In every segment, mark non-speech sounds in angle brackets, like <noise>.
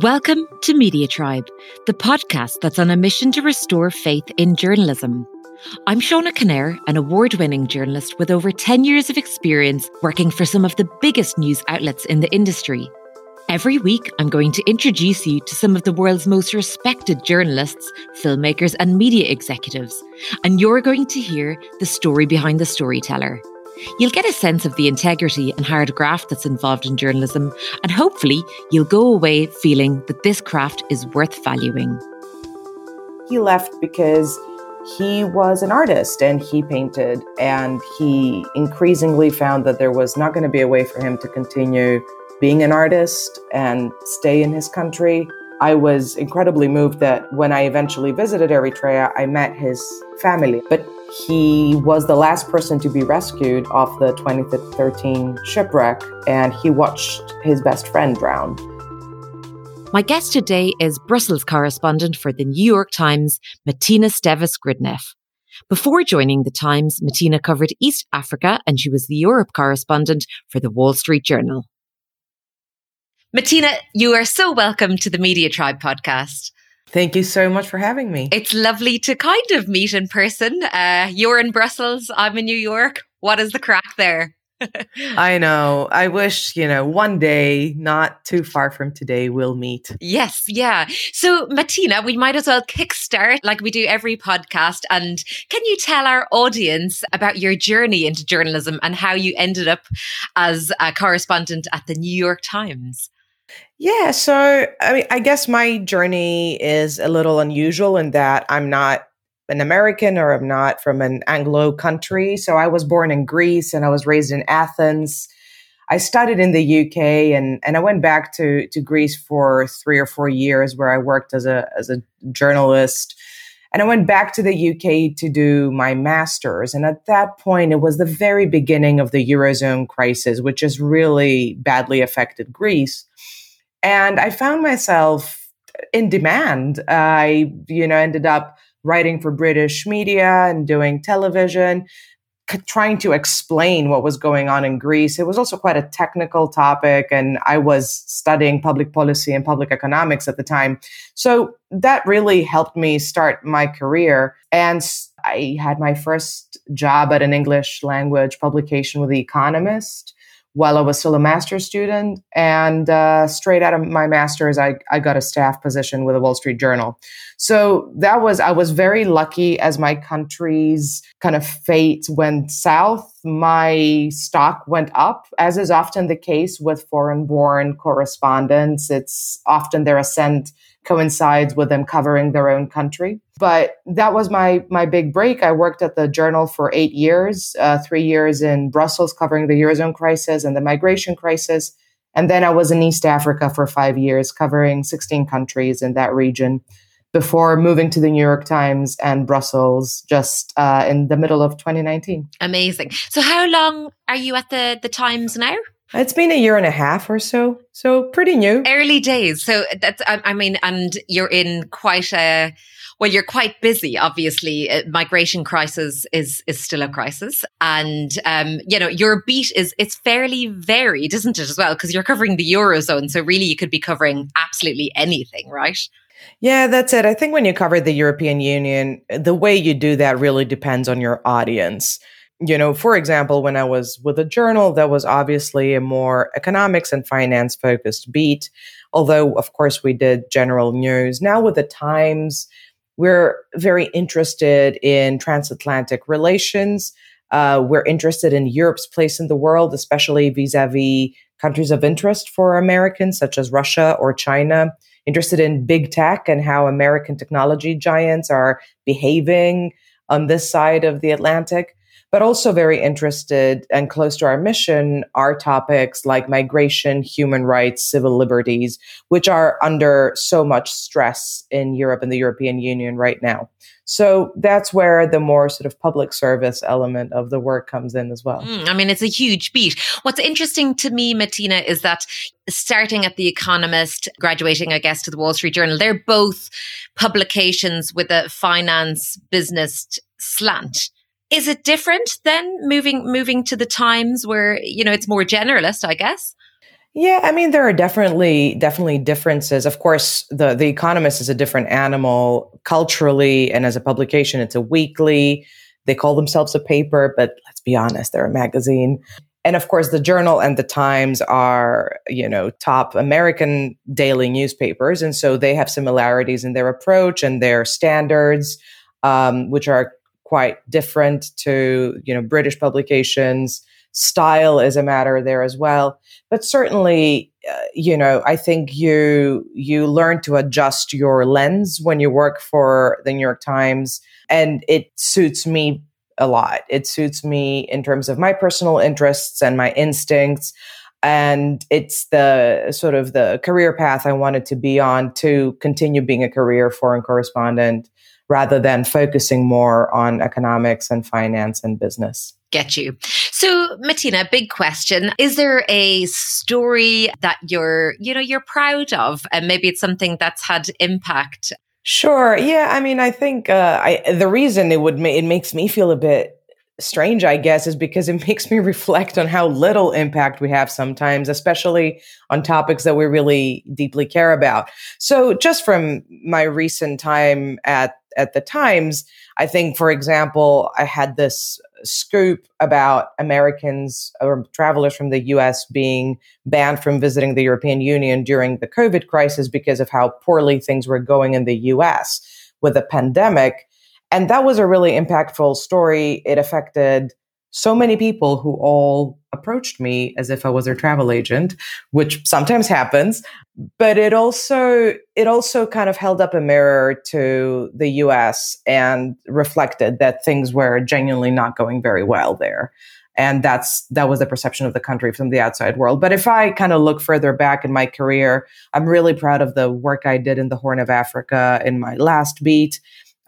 Welcome to Media Tribe, the podcast that's on a mission to restore faith in journalism. I'm Shauna Kinnair, an award winning journalist with over 10 years of experience working for some of the biggest news outlets in the industry. Every week, I'm going to introduce you to some of the world's most respected journalists, filmmakers, and media executives, and you're going to hear the story behind the storyteller. You'll get a sense of the integrity and hard graft that's involved in journalism, and hopefully, you'll go away feeling that this craft is worth valuing. He left because he was an artist and he painted, and he increasingly found that there was not going to be a way for him to continue being an artist and stay in his country. I was incredibly moved that when I eventually visited Eritrea, I met his family. But he was the last person to be rescued off the 2013 shipwreck, and he watched his best friend drown. My guest today is Brussels correspondent for the New York Times, Matina Stevis Gridneff. Before joining the Times, Matina covered East Africa and she was the Europe correspondent for the Wall Street Journal. Matina, you are so welcome to the Media Tribe podcast. Thank you so much for having me. It's lovely to kind of meet in person. Uh, you're in Brussels, I'm in New York. What is the crack there? <laughs> I know. I wish, you know, one day, not too far from today, we'll meet. Yes, yeah. So, Matina, we might as well kickstart like we do every podcast. And can you tell our audience about your journey into journalism and how you ended up as a correspondent at the New York Times? Yeah, so I mean, I guess my journey is a little unusual in that I'm not an American or I'm not from an Anglo country. So I was born in Greece and I was raised in Athens. I studied in the UK and, and I went back to, to Greece for three or four years where I worked as a as a journalist. And I went back to the UK to do my master's. And at that point, it was the very beginning of the Eurozone crisis, which has really badly affected Greece. And I found myself in demand. I, you know, ended up writing for British media and doing television, c- trying to explain what was going on in Greece. It was also quite a technical topic, and I was studying public policy and public economics at the time. So that really helped me start my career. And I had my first job at an English language publication with The Economist while I was still a master's student. And uh, straight out of my master's, I, I got a staff position with the Wall Street Journal. So that was, I was very lucky as my country's kind of fate went south. My stock went up, as is often the case with foreign born correspondents. It's often their ascent coincides with them covering their own country. But that was my my big break. I worked at the Journal for eight years, uh, three years in Brussels covering the eurozone crisis and the migration crisis, and then I was in East Africa for five years, covering 16 countries in that region. Before moving to the New York Times and Brussels, just uh, in the middle of 2019. Amazing. So, how long are you at the the Times now? It's been a year and a half or so, so pretty new. Early days. So that's, I, mean, and you're in quite a, well, you're quite busy. Obviously, uh, migration crisis is is still a crisis, and um, you know your beat is it's fairly varied, isn't it, as well? Because you're covering the eurozone, so really you could be covering absolutely anything, right? Yeah, that's it. I think when you cover the European Union, the way you do that really depends on your audience you know, for example, when I was with a journal, that was obviously a more economics and finance focused beat. Although, of course, we did general news. Now with the Times, we're very interested in transatlantic relations. Uh, we're interested in Europe's place in the world, especially vis a vis countries of interest for Americans, such as Russia or China. Interested in big tech and how American technology giants are behaving on this side of the Atlantic but also very interested and close to our mission are topics like migration, human rights, civil liberties, which are under so much stress in Europe and the European Union right now. So that's where the more sort of public service element of the work comes in as well. Mm, I mean, it's a huge beat. What's interesting to me, Matina, is that starting at The Economist, graduating, I guess, to the Wall Street Journal, they're both publications with a finance business slant. Is it different then moving moving to the times where you know it's more generalist, I guess? Yeah, I mean there are definitely definitely differences. Of course, the the Economist is a different animal culturally, and as a publication, it's a weekly. They call themselves a paper, but let's be honest, they're a magazine. And of course, the Journal and the Times are, you know, top American daily newspapers, and so they have similarities in their approach and their standards, um, which are quite different to, you know, British publications. Style is a matter there as well. But certainly uh, you know i think you you learn to adjust your lens when you work for the new york times and it suits me a lot. It suits me in terms of my personal interests and my instincts and it's the sort of the career path i wanted to be on to continue being a career foreign correspondent rather than focusing more on economics and finance and business get you. So, Matina, big question. Is there a story that you're, you know, you're proud of and maybe it's something that's had impact? Sure. Yeah, I mean, I think uh, I the reason it would ma- it makes me feel a bit strange, I guess, is because it <laughs> makes me reflect on how little impact we have sometimes, especially on topics that we really deeply care about. So, just from my recent time at at the Times, I think, for example, I had this scoop about Americans or travelers from the US being banned from visiting the European Union during the COVID crisis because of how poorly things were going in the US with the pandemic. And that was a really impactful story. It affected so many people who all approached me as if I was their travel agent, which sometimes happens, but it also it also kind of held up a mirror to the US and reflected that things were genuinely not going very well there. And that's that was the perception of the country from the outside world. But if I kind of look further back in my career, I'm really proud of the work I did in the Horn of Africa in my last beat.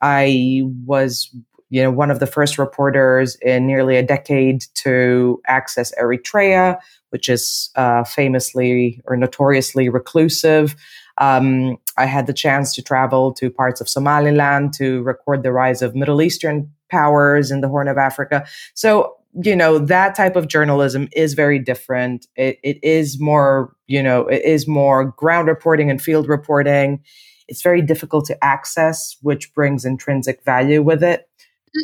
I was you know, one of the first reporters in nearly a decade to access Eritrea, which is uh, famously or notoriously reclusive. Um, I had the chance to travel to parts of Somaliland to record the rise of Middle Eastern powers in the Horn of Africa. So, you know, that type of journalism is very different. It, it is more, you know, it is more ground reporting and field reporting. It's very difficult to access, which brings intrinsic value with it.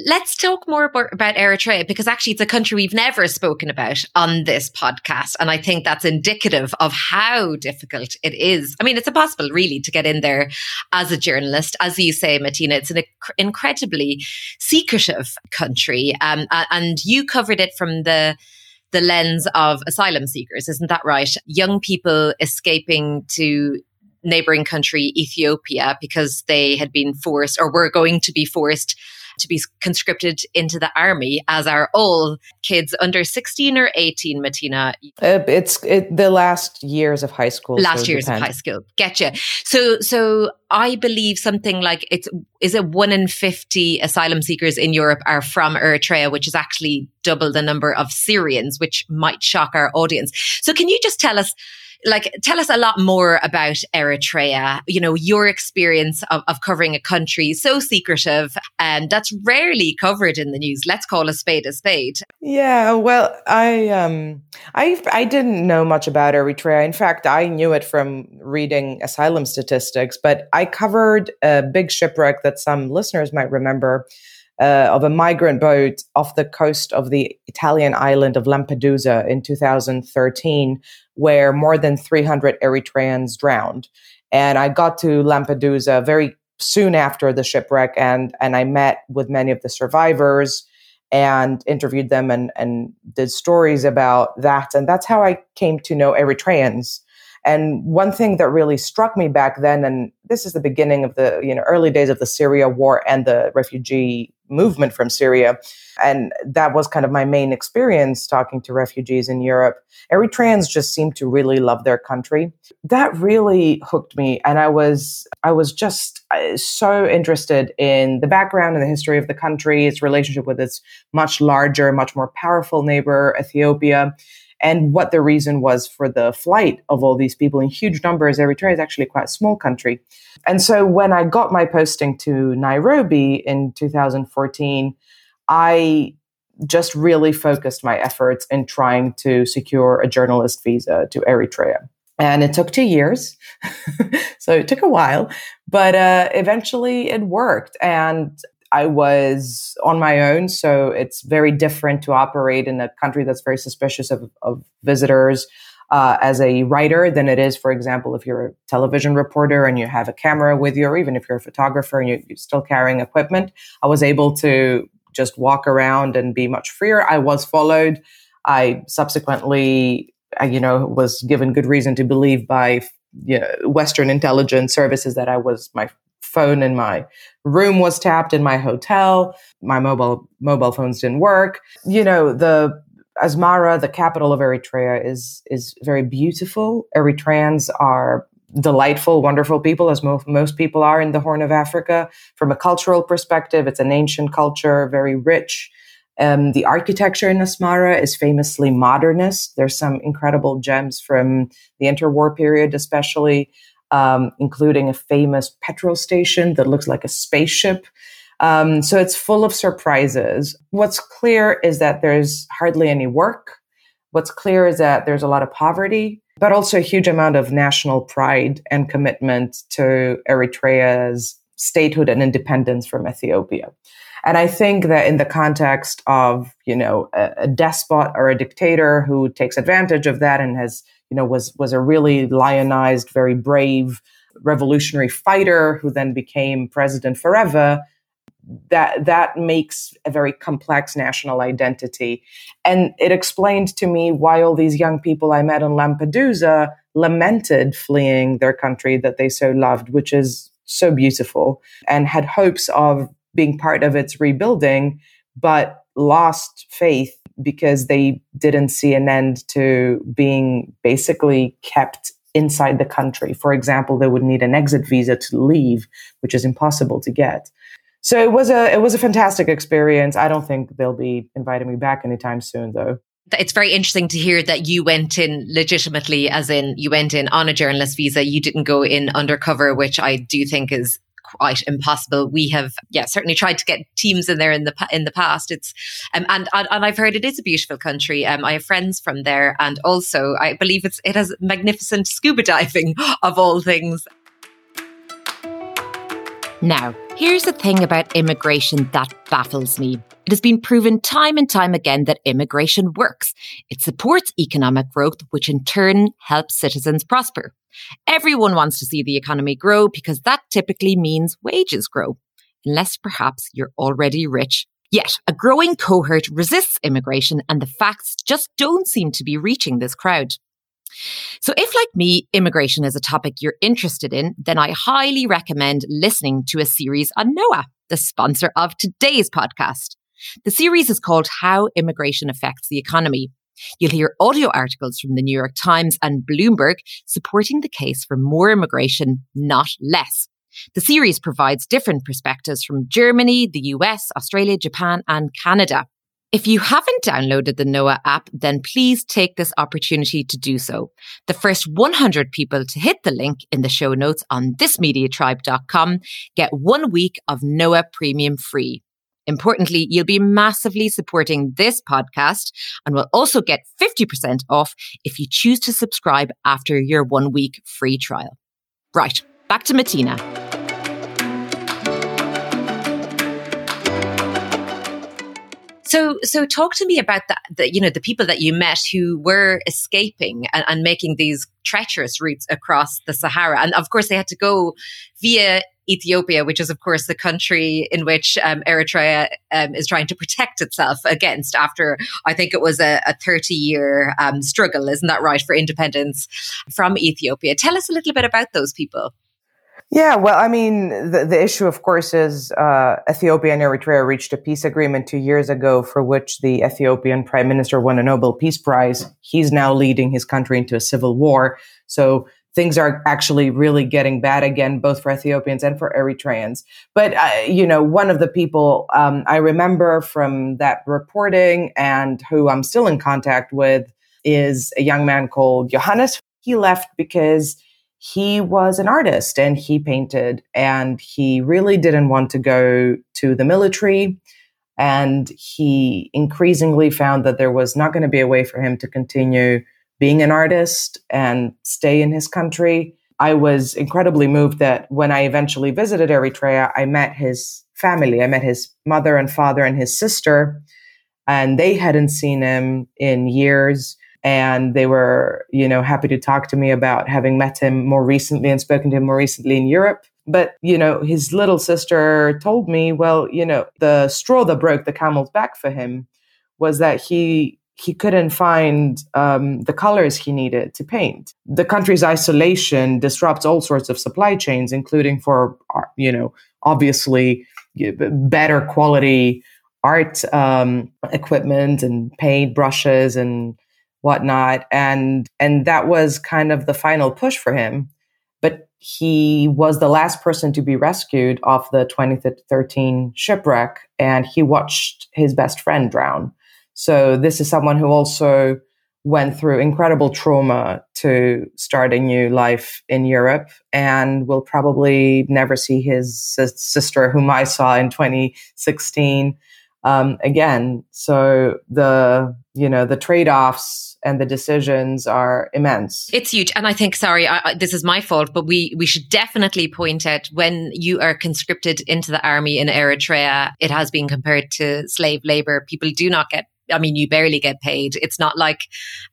Let's talk more about Eritrea because actually it's a country we've never spoken about on this podcast. And I think that's indicative of how difficult it is. I mean, it's impossible really to get in there as a journalist. As you say, Matina, it's an inc- incredibly secretive country. Um, and you covered it from the the lens of asylum seekers, isn't that right? Young people escaping to neighboring country Ethiopia because they had been forced or were going to be forced to be conscripted into the army, as are all kids under 16 or 18, Matina? Uh, it's it, the last years of high school. Last so years of high school. Getcha. So, so I believe something like it's, is it one in 50 asylum seekers in Europe are from Eritrea, which is actually double the number of Syrians, which might shock our audience. So can you just tell us, like tell us a lot more about Eritrea, you know, your experience of, of covering a country so secretive and that's rarely covered in the news. Let's call a spade a spade. Yeah, well, I um I I didn't know much about Eritrea. In fact, I knew it from reading asylum statistics, but I covered a big shipwreck that some listeners might remember. Uh, of a migrant boat off the coast of the Italian island of Lampedusa in 2013, where more than 300 Eritreans drowned. And I got to Lampedusa very soon after the shipwreck and, and I met with many of the survivors and interviewed them and, and did stories about that. And that's how I came to know Eritreans. And one thing that really struck me back then, and this is the beginning of the you know early days of the Syria war and the refugee movement from Syria. And that was kind of my main experience talking to refugees in Europe. Eritreans just seemed to really love their country. That really hooked me. And I was, I was just uh, so interested in the background and the history of the country, its relationship with its much larger, much more powerful neighbor, Ethiopia and what the reason was for the flight of all these people in huge numbers. Eritrea is actually quite a small country. And so when I got my posting to Nairobi in 2014, I just really focused my efforts in trying to secure a journalist visa to Eritrea. And it took two years. <laughs> so it took a while, but uh, eventually it worked. And I was on my own. So it's very different to operate in a country that's very suspicious of, of visitors. Uh, as a writer than it is, for example, if you're a television reporter and you have a camera with you, or even if you're a photographer and you're, you're still carrying equipment. I was able to just walk around and be much freer. I was followed. I subsequently, you know, was given good reason to believe by you know, Western intelligence services that I was my phone in my room was tapped in my hotel. My mobile mobile phones didn't work. You know, the Asmara, the capital of Eritrea, is is very beautiful. Eritreans are delightful, wonderful people, as mo- most people are in the Horn of Africa. From a cultural perspective, it's an ancient culture, very rich. Um, the architecture in Asmara is famously modernist. There's some incredible gems from the interwar period, especially, um, including a famous petrol station that looks like a spaceship. Um, so it's full of surprises. What's clear is that there's hardly any work. What's clear is that there's a lot of poverty but also a huge amount of national pride and commitment to Eritrea's statehood and independence from Ethiopia. And I think that in the context of, you know, a, a, despot or a dictator who takes advantage of that and has, you know, was, was a really lionized, very brave revolutionary fighter who then became president forever, that that makes a very complex national identity. And it explained to me why all these young people i met in lampedusa lamented fleeing their country that they so loved which is so beautiful and had hopes of being part of its rebuilding but lost faith because they didn't see an end to being basically kept inside the country. For example, they would need an exit visa to leave, which is impossible to get. So it was a it was a fantastic experience. I don't think they'll be inviting me back anytime soon, though. It's very interesting to hear that you went in legitimately, as in you went in on a journalist visa. You didn't go in undercover, which I do think is quite impossible. We have, yeah, certainly tried to get teams in there in the in the past. It's um, and and I've heard it is a beautiful country. Um, I have friends from there, and also I believe it's it has magnificent scuba diving <laughs> of all things. Now, here's the thing about immigration that baffles me. It has been proven time and time again that immigration works. It supports economic growth, which in turn helps citizens prosper. Everyone wants to see the economy grow because that typically means wages grow, unless perhaps you're already rich. Yet, a growing cohort resists immigration and the facts just don't seem to be reaching this crowd. So, if like me, immigration is a topic you're interested in, then I highly recommend listening to a series on NOA, the sponsor of today's podcast. The series is called How Immigration Affects the Economy. You'll hear audio articles from the New York Times and Bloomberg supporting the case for more immigration, not less. The series provides different perspectives from Germany, the US, Australia, Japan, and Canada. If you haven't downloaded the NOA app, then please take this opportunity to do so. The first 100 people to hit the link in the show notes on thismediatribe.com get one week of NOA premium free. Importantly, you'll be massively supporting this podcast and will also get 50% off if you choose to subscribe after your one week free trial. Right, back to Matina. So, so talk to me about. The, you know, the people that you met who were escaping and, and making these treacherous routes across the Sahara, and of course they had to go via Ethiopia, which is, of course, the country in which um, Eritrea um, is trying to protect itself against after, I think it was a, a 30 year um, struggle, isn't that right, for independence from Ethiopia? Tell us a little bit about those people. Yeah, well, I mean, the, the issue, of course, is uh, Ethiopia and Eritrea reached a peace agreement two years ago for which the Ethiopian prime minister won a Nobel Peace Prize. He's now leading his country into a civil war. So things are actually really getting bad again, both for Ethiopians and for Eritreans. But, uh, you know, one of the people um, I remember from that reporting and who I'm still in contact with is a young man called Johannes. He left because he was an artist and he painted and he really didn't want to go to the military. And he increasingly found that there was not going to be a way for him to continue being an artist and stay in his country. I was incredibly moved that when I eventually visited Eritrea, I met his family. I met his mother and father and his sister, and they hadn't seen him in years. And they were, you know, happy to talk to me about having met him more recently and spoken to him more recently in Europe. But, you know, his little sister told me, well, you know, the straw that broke the camel's back for him was that he he couldn't find um, the colors he needed to paint. The country's isolation disrupts all sorts of supply chains, including for, you know, obviously better quality art um, equipment and paint brushes and whatnot. And and that was kind of the final push for him. But he was the last person to be rescued off the 2013 shipwreck, and he watched his best friend drown. So this is someone who also went through incredible trauma to start a new life in Europe and will probably never see his sister, whom I saw in 2016, um, again. So the, you know, the trade offs and the decisions are immense. It's huge. And I think, sorry, I, I, this is my fault, but we, we should definitely point out when you are conscripted into the army in Eritrea, it has been compared to slave labor. People do not get I mean, you barely get paid. It's not like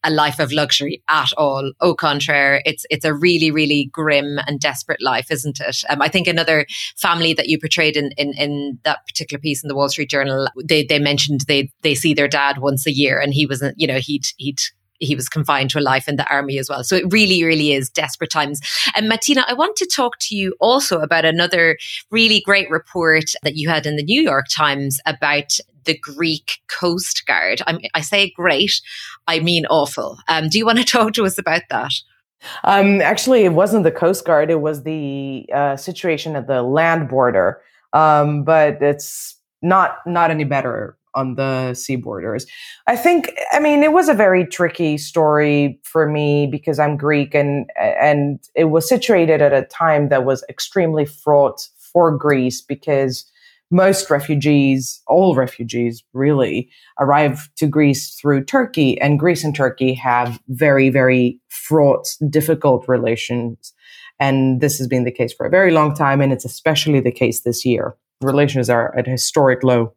a life of luxury at all. Au contraire, it's it's a really, really grim and desperate life, isn't it? Um, I think another family that you portrayed in, in, in that particular piece in the Wall Street Journal, they they mentioned they they see their dad once a year, and he wasn't, you know he'd he'd he was confined to a life in the army as well. So it really, really is desperate times. And Matina, I want to talk to you also about another really great report that you had in the New York Times about the Greek Coast Guard. I, I say great, I mean awful. Um, do you want to <laughs> talk to us about that? Um, actually, it wasn't the Coast Guard; it was the uh, situation at the land border. Um, but it's not not any better on the sea borders. I think, I mean, it was a very tricky story for me because I'm Greek and, and it was situated at a time that was extremely fraught for Greece because most refugees, all refugees really, arrive to Greece through Turkey, and Greece and Turkey have very, very fraught, difficult relations. And this has been the case for a very long time, and it's especially the case this year. Relations are at historic low.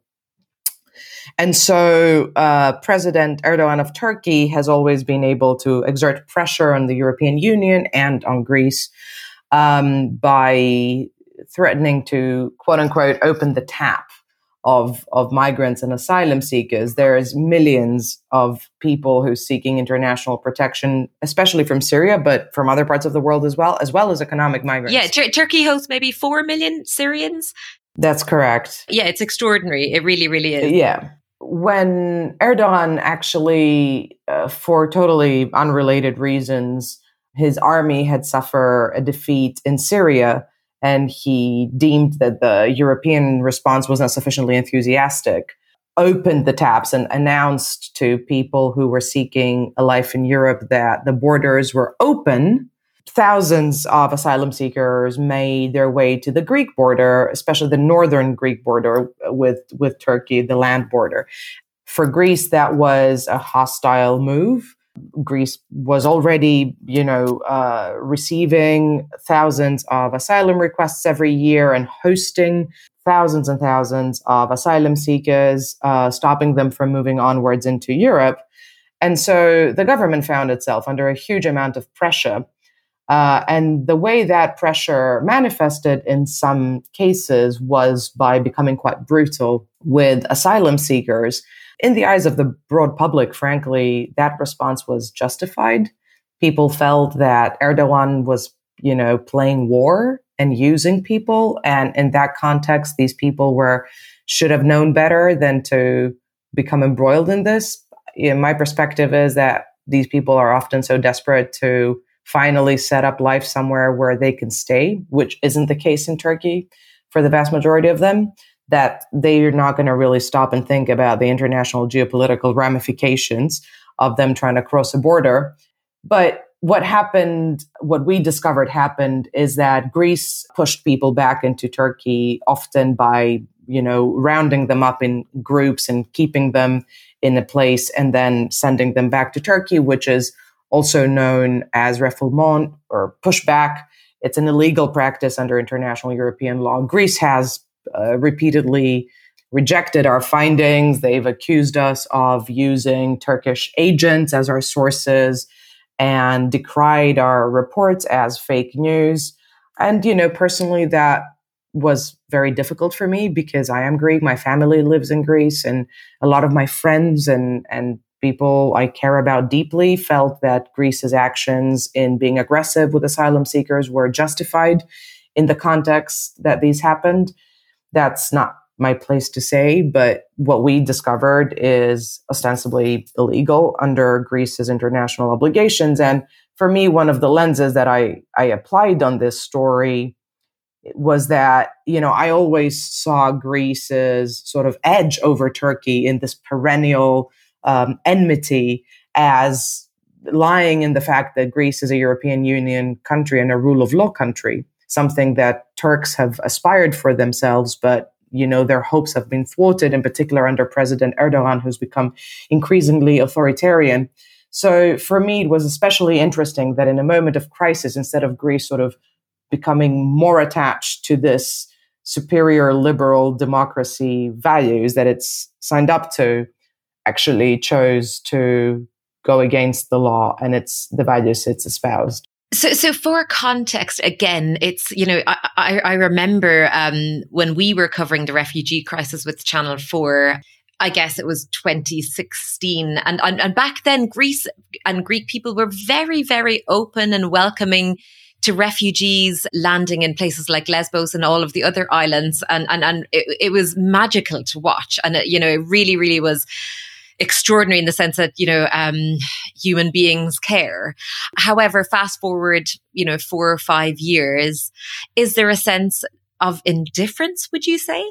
And so uh, President Erdogan of Turkey has always been able to exert pressure on the European Union and on Greece um, by threatening to quote unquote open the tap of of migrants and asylum seekers. There's millions of people who are seeking international protection, especially from Syria, but from other parts of the world as well, as well as economic migrants. Yeah, Tur- Turkey hosts maybe four million Syrians. That's correct. Yeah, it's extraordinary. It really, really is. Yeah. When Erdogan actually, uh, for totally unrelated reasons, his army had suffered a defeat in Syria, and he deemed that the European response was not sufficiently enthusiastic, opened the taps and announced to people who were seeking a life in Europe that the borders were open thousands of asylum seekers made their way to the Greek border, especially the northern Greek border with, with Turkey, the land border. For Greece, that was a hostile move. Greece was already, you know, uh, receiving thousands of asylum requests every year and hosting thousands and thousands of asylum seekers, uh, stopping them from moving onwards into Europe. And so the government found itself under a huge amount of pressure uh, and the way that pressure manifested in some cases was by becoming quite brutal with asylum seekers. In the eyes of the broad public, frankly, that response was justified. People felt that Erdogan was, you know, playing war and using people. And in that context, these people were should have known better than to become embroiled in this. Know, my perspective is that these people are often so desperate to finally set up life somewhere where they can stay, which isn't the case in Turkey for the vast majority of them, that they're not going to really stop and think about the international geopolitical ramifications of them trying to cross a border. But what happened, what we discovered happened is that Greece pushed people back into Turkey often by you know, rounding them up in groups and keeping them in a place and then sending them back to Turkey, which is also known as refoulement or pushback. It's an illegal practice under international European law. Greece has uh, repeatedly rejected our findings. They've accused us of using Turkish agents as our sources and decried our reports as fake news. And, you know, personally, that was very difficult for me because I am Greek. My family lives in Greece, and a lot of my friends and, and people I care about deeply felt that Greece's actions in being aggressive with asylum seekers were justified in the context that these happened. That's not my place to say, but what we discovered is ostensibly illegal under Greece's international obligations. And for me, one of the lenses that I, I applied on this story was that, you know, I always saw Greece's sort of edge over Turkey in this perennial um, enmity as lying in the fact that Greece is a European Union country and a rule of law country, something that Turks have aspired for themselves, but you know, their hopes have been thwarted, in particular under President Erdogan, who's become increasingly authoritarian. So for me, it was especially interesting that in a moment of crisis, instead of Greece sort of becoming more attached to this superior liberal democracy values that it's signed up to, actually chose to go against the law and it's the values it's espoused. So, so for context, again, it's you know I, I, I remember um, when we were covering the refugee crisis with Channel Four. I guess it was 2016, and, and and back then Greece and Greek people were very very open and welcoming to refugees landing in places like Lesbos and all of the other islands, and and and it, it was magical to watch, and it, you know it really really was extraordinary in the sense that you know um, human beings care. However, fast forward, you know, four or five years, is there a sense of indifference? Would you say?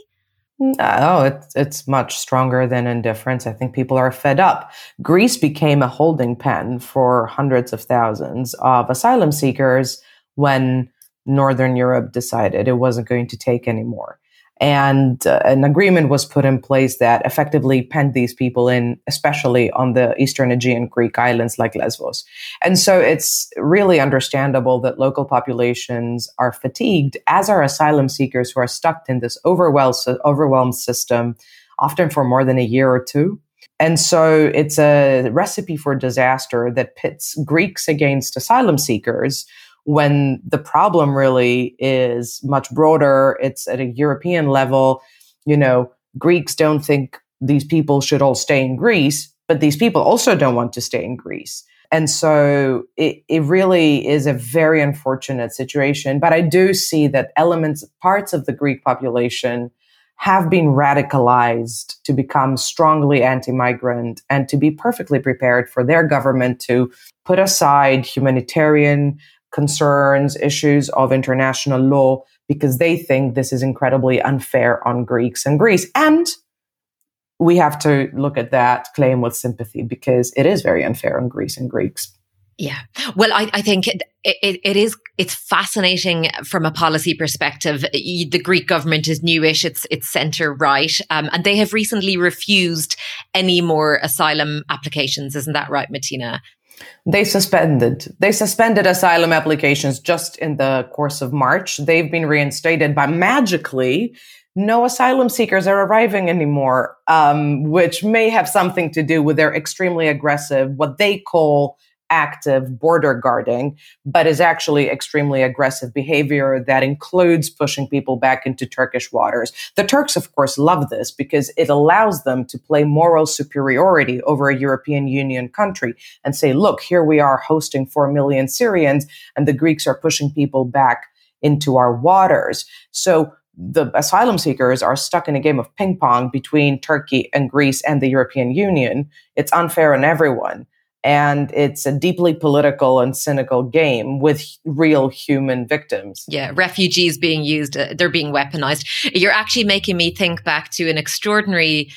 Oh, it's it's much stronger than indifference. I think people are fed up. Greece became a holding pen for hundreds of thousands of asylum seekers when Northern Europe decided it wasn't going to take anymore and uh, an agreement was put in place that effectively penned these people in, especially on the Eastern Aegean Greek islands like Lesbos. And so it's really understandable that local populations are fatigued, as are asylum seekers who are stuck in this overwhelmed, overwhelmed system, often for more than a year or two. And so it's a recipe for disaster that pits Greeks against asylum seekers when the problem really is much broader. It's at a European level. You know, Greeks don't think these people should all stay in Greece, but these people also don't want to stay in Greece. And so it, it really is a very unfortunate situation. But I do see that elements, parts of the Greek population have been radicalized to become strongly anti migrant and to be perfectly prepared for their government to put aside humanitarian concerns, issues of international law, because they think this is incredibly unfair on Greeks and Greece. And we have to look at that claim with sympathy because it is very unfair on Greece and Greeks. Yeah. Well, I, I think it, it, it is, it's fascinating from a policy perspective. The Greek government is newish. It's, it's center right. Um, and they have recently refused any more asylum applications. Isn't that right, Matina? They suspended. They suspended asylum applications just in the course of March. They've been reinstated, but magically, no asylum seekers are arriving anymore, um, which may have something to do with their extremely aggressive, what they call active border guarding, but is actually extremely aggressive behavior that includes pushing people back into Turkish waters. The Turks, of course, love this because it allows them to play moral superiority over a European Union country and say, look, here we are hosting 4 million Syrians, and the Greeks are pushing people back into our waters. So the asylum seekers are stuck in a game of ping pong between Turkey and Greece and the European Union. It's unfair on everyone and it's a deeply political and cynical game with real human victims. Yeah, refugees being used, uh, they're being weaponized. You're actually making me think back to an extraordinary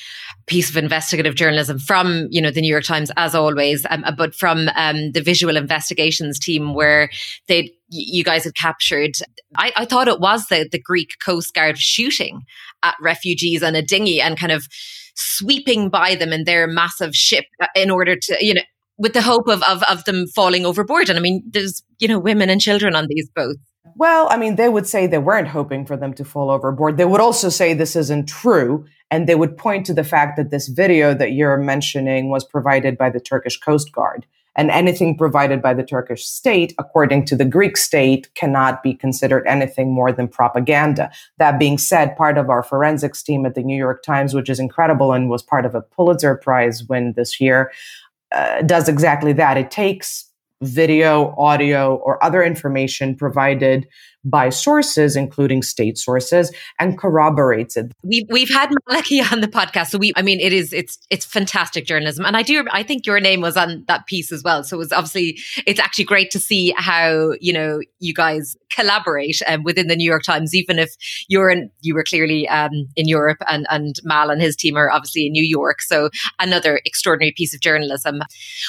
piece of investigative journalism from you know the New York Times as always, um, uh, but from um, the visual investigations team where they you guys had captured. I, I thought it was the the Greek Coast Guard shooting at refugees on a dinghy and kind of sweeping by them in their massive ship uh, in order to you know with the hope of, of of them falling overboard. And I mean, there's you know women and children on these boats. Well, I mean, they would say they weren't hoping for them to fall overboard. They would also say this isn't true. And they would point to the fact that this video that you're mentioning was provided by the Turkish Coast Guard. And anything provided by the Turkish state, according to the Greek state, cannot be considered anything more than propaganda. That being said, part of our forensics team at the New York Times, which is incredible and was part of a Pulitzer Prize win this year, uh, does exactly that. It takes video, audio, or other information provided by sources, including state sources, and corroborates it. We've we've had Malachy <laughs> on the podcast, so we I mean it is it's it's fantastic journalism, and I do I think your name was on that piece as well. So it's obviously it's actually great to see how you know you guys collaborate um, within the New York Times, even if you're in you were clearly um, in Europe, and and Mal and his team are obviously in New York. So another extraordinary piece of journalism.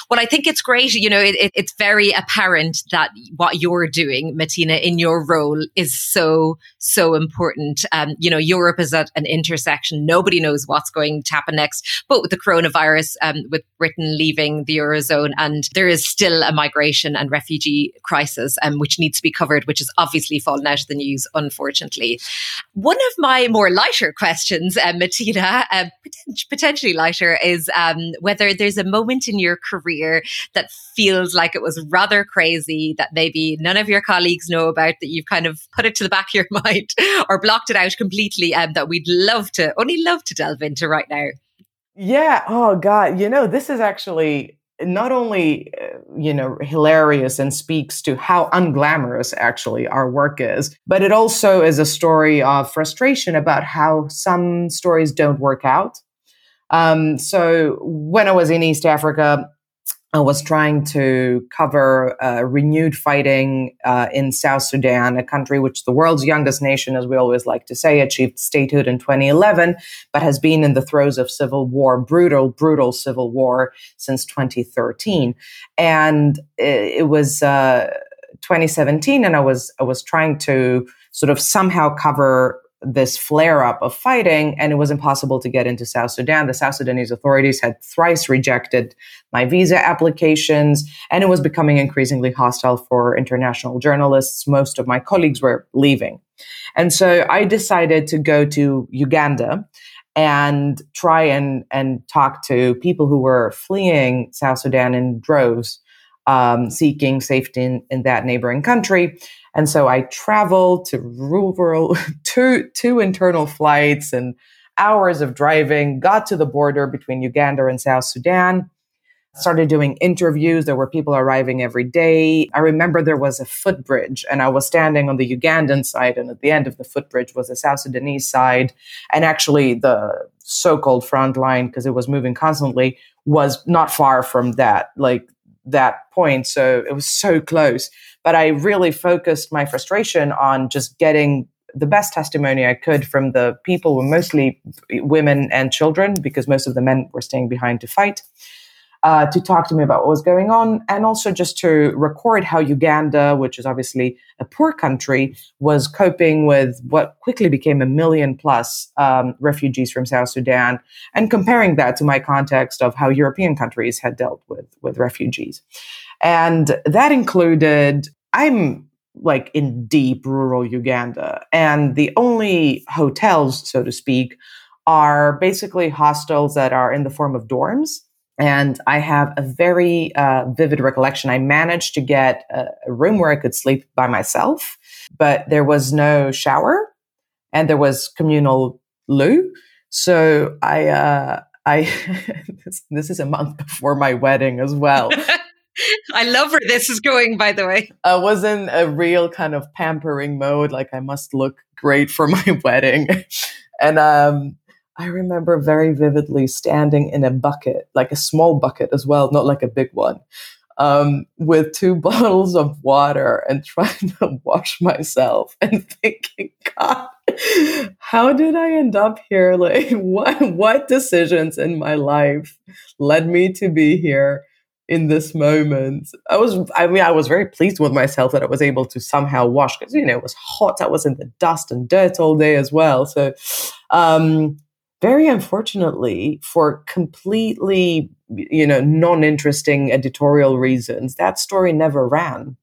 Well, I think it's great. You know, it, it, it's very apparent that what you're doing, Matina, in your role role is so, so important. Um, you know, Europe is at an intersection. Nobody knows what's going to happen next. But with the coronavirus, um, with Britain leaving the Eurozone, and there is still a migration and refugee crisis, um, which needs to be covered, which has obviously fallen out of the news, unfortunately. One of my more lighter questions, uh, Matina, uh, potentially lighter, is um, whether there's a moment in your career that feels like it was rather crazy that maybe none of your colleagues know about that you've kind of put it to the back of your <laughs> mind or blocked it out completely and um, that we'd love to, only love to delve into right now? Yeah. Oh, God. You know, this is actually not only, uh, you know, hilarious and speaks to how unglamorous actually our work is, but it also is a story of frustration about how some stories don't work out. Um, so when I was in East Africa, I was trying to cover uh, renewed fighting uh, in South Sudan, a country which the world's youngest nation, as we always like to say, achieved statehood in 2011, but has been in the throes of civil war, brutal, brutal civil war since 2013. And it, it was uh, 2017, and I was I was trying to sort of somehow cover this flare up of fighting, and it was impossible to get into South Sudan. The South Sudanese authorities had thrice rejected my visa applications, and it was becoming increasingly hostile for international journalists. Most of my colleagues were leaving. And so I decided to go to Uganda and try and, and talk to people who were fleeing South Sudan in droves, um, seeking safety in, in that neighboring country. And so I traveled to rural, <laughs> two, two internal flights and hours of driving, got to the border between Uganda and South Sudan, started doing interviews. There were people arriving every day. I remember there was a footbridge and I was standing on the Ugandan side and at the end of the footbridge was the South Sudanese side. And actually the so-called front line, because it was moving constantly, was not far from that, like that point. So it was so close. But I really focused my frustration on just getting the best testimony I could from the people were mostly women and children because most of the men were staying behind to fight. Uh, to talk to me about what was going on, and also just to record how Uganda, which is obviously a poor country, was coping with what quickly became a million plus um, refugees from South Sudan, and comparing that to my context of how European countries had dealt with with refugees, and that included I'm like in deep rural Uganda, and the only hotels, so to speak, are basically hostels that are in the form of dorms. And I have a very uh, vivid recollection. I managed to get a, a room where I could sleep by myself, but there was no shower and there was communal loo. So I, uh, I, <laughs> this, this is a month before my wedding as well. <laughs> I love where this is going, by the way. I was in a real kind of pampering mode, like I must look great for <laughs> my wedding. and um, I remember very vividly standing in a bucket, like a small bucket as well, not like a big one, um, with two <laughs> bottles of water and trying to wash myself and <laughs> thinking, God, how did I end up here? Like, what what decisions in my life led me to be here in this moment? I was, I mean, I was very pleased with myself that I was able to somehow wash because you know it was hot. I was in the dust and dirt all day as well. So, um, very unfortunately, for completely you know non-interesting editorial reasons, that story never ran.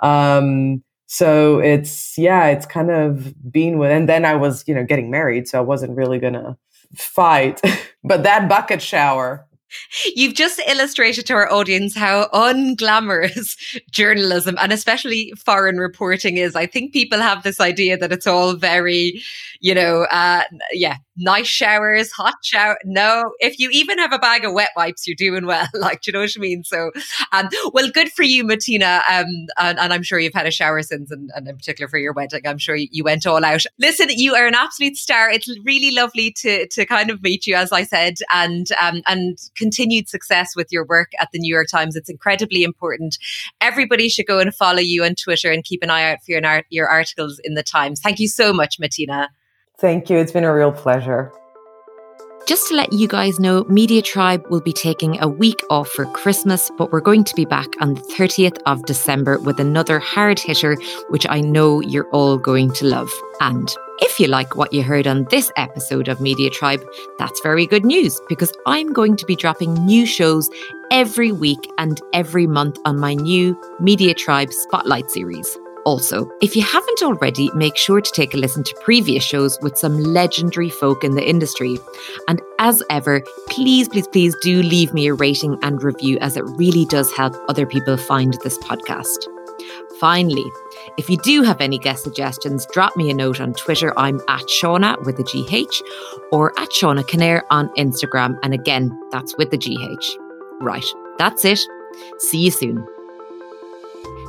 Um, so it's yeah it's kind of been with and then i was you know getting married so i wasn't really gonna fight <laughs> but that bucket shower <laughs> You've just illustrated to our audience how unglamorous <laughs> journalism and especially foreign reporting is. I think people have this idea that it's all very, you know, uh, yeah, nice showers, hot shower. No, if you even have a bag of wet wipes, you're doing well. <laughs> Like, do you know what I mean? So, um, well, good for you, Matina. Um, and, and, I'm sure you've had a shower since, and, and, in particular for your wedding, I'm sure you went all out. Listen, you are an absolute star. It's really lovely to to kind of meet you, as I said, and um, and continued success with your work at the New York Times. It's incredibly important. Everybody should go and follow you on Twitter and keep an eye out for your, your articles in the Times. Thank you so much, Matina. Thank you. It's been a real pleasure. Just to let you guys know, Media Tribe will be taking a week off for Christmas, but we're going to be back on the 30th of December with another hard hitter, which I know you're all going to love. And if you like what you heard on this episode of Media Tribe, that's very good news because I'm going to be dropping new shows every week and every month on my new Media Tribe Spotlight series. Also, if you haven't already, make sure to take a listen to previous shows with some legendary folk in the industry. And as ever, please, please, please do leave me a rating and review as it really does help other people find this podcast. Finally, if you do have any guest suggestions, drop me a note on Twitter. I'm at Seana with a GH or at Seana Kinnair on Instagram. And again, that's with the GH. Right, that's it. See you soon.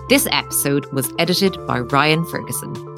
This episode was edited by Ryan Ferguson.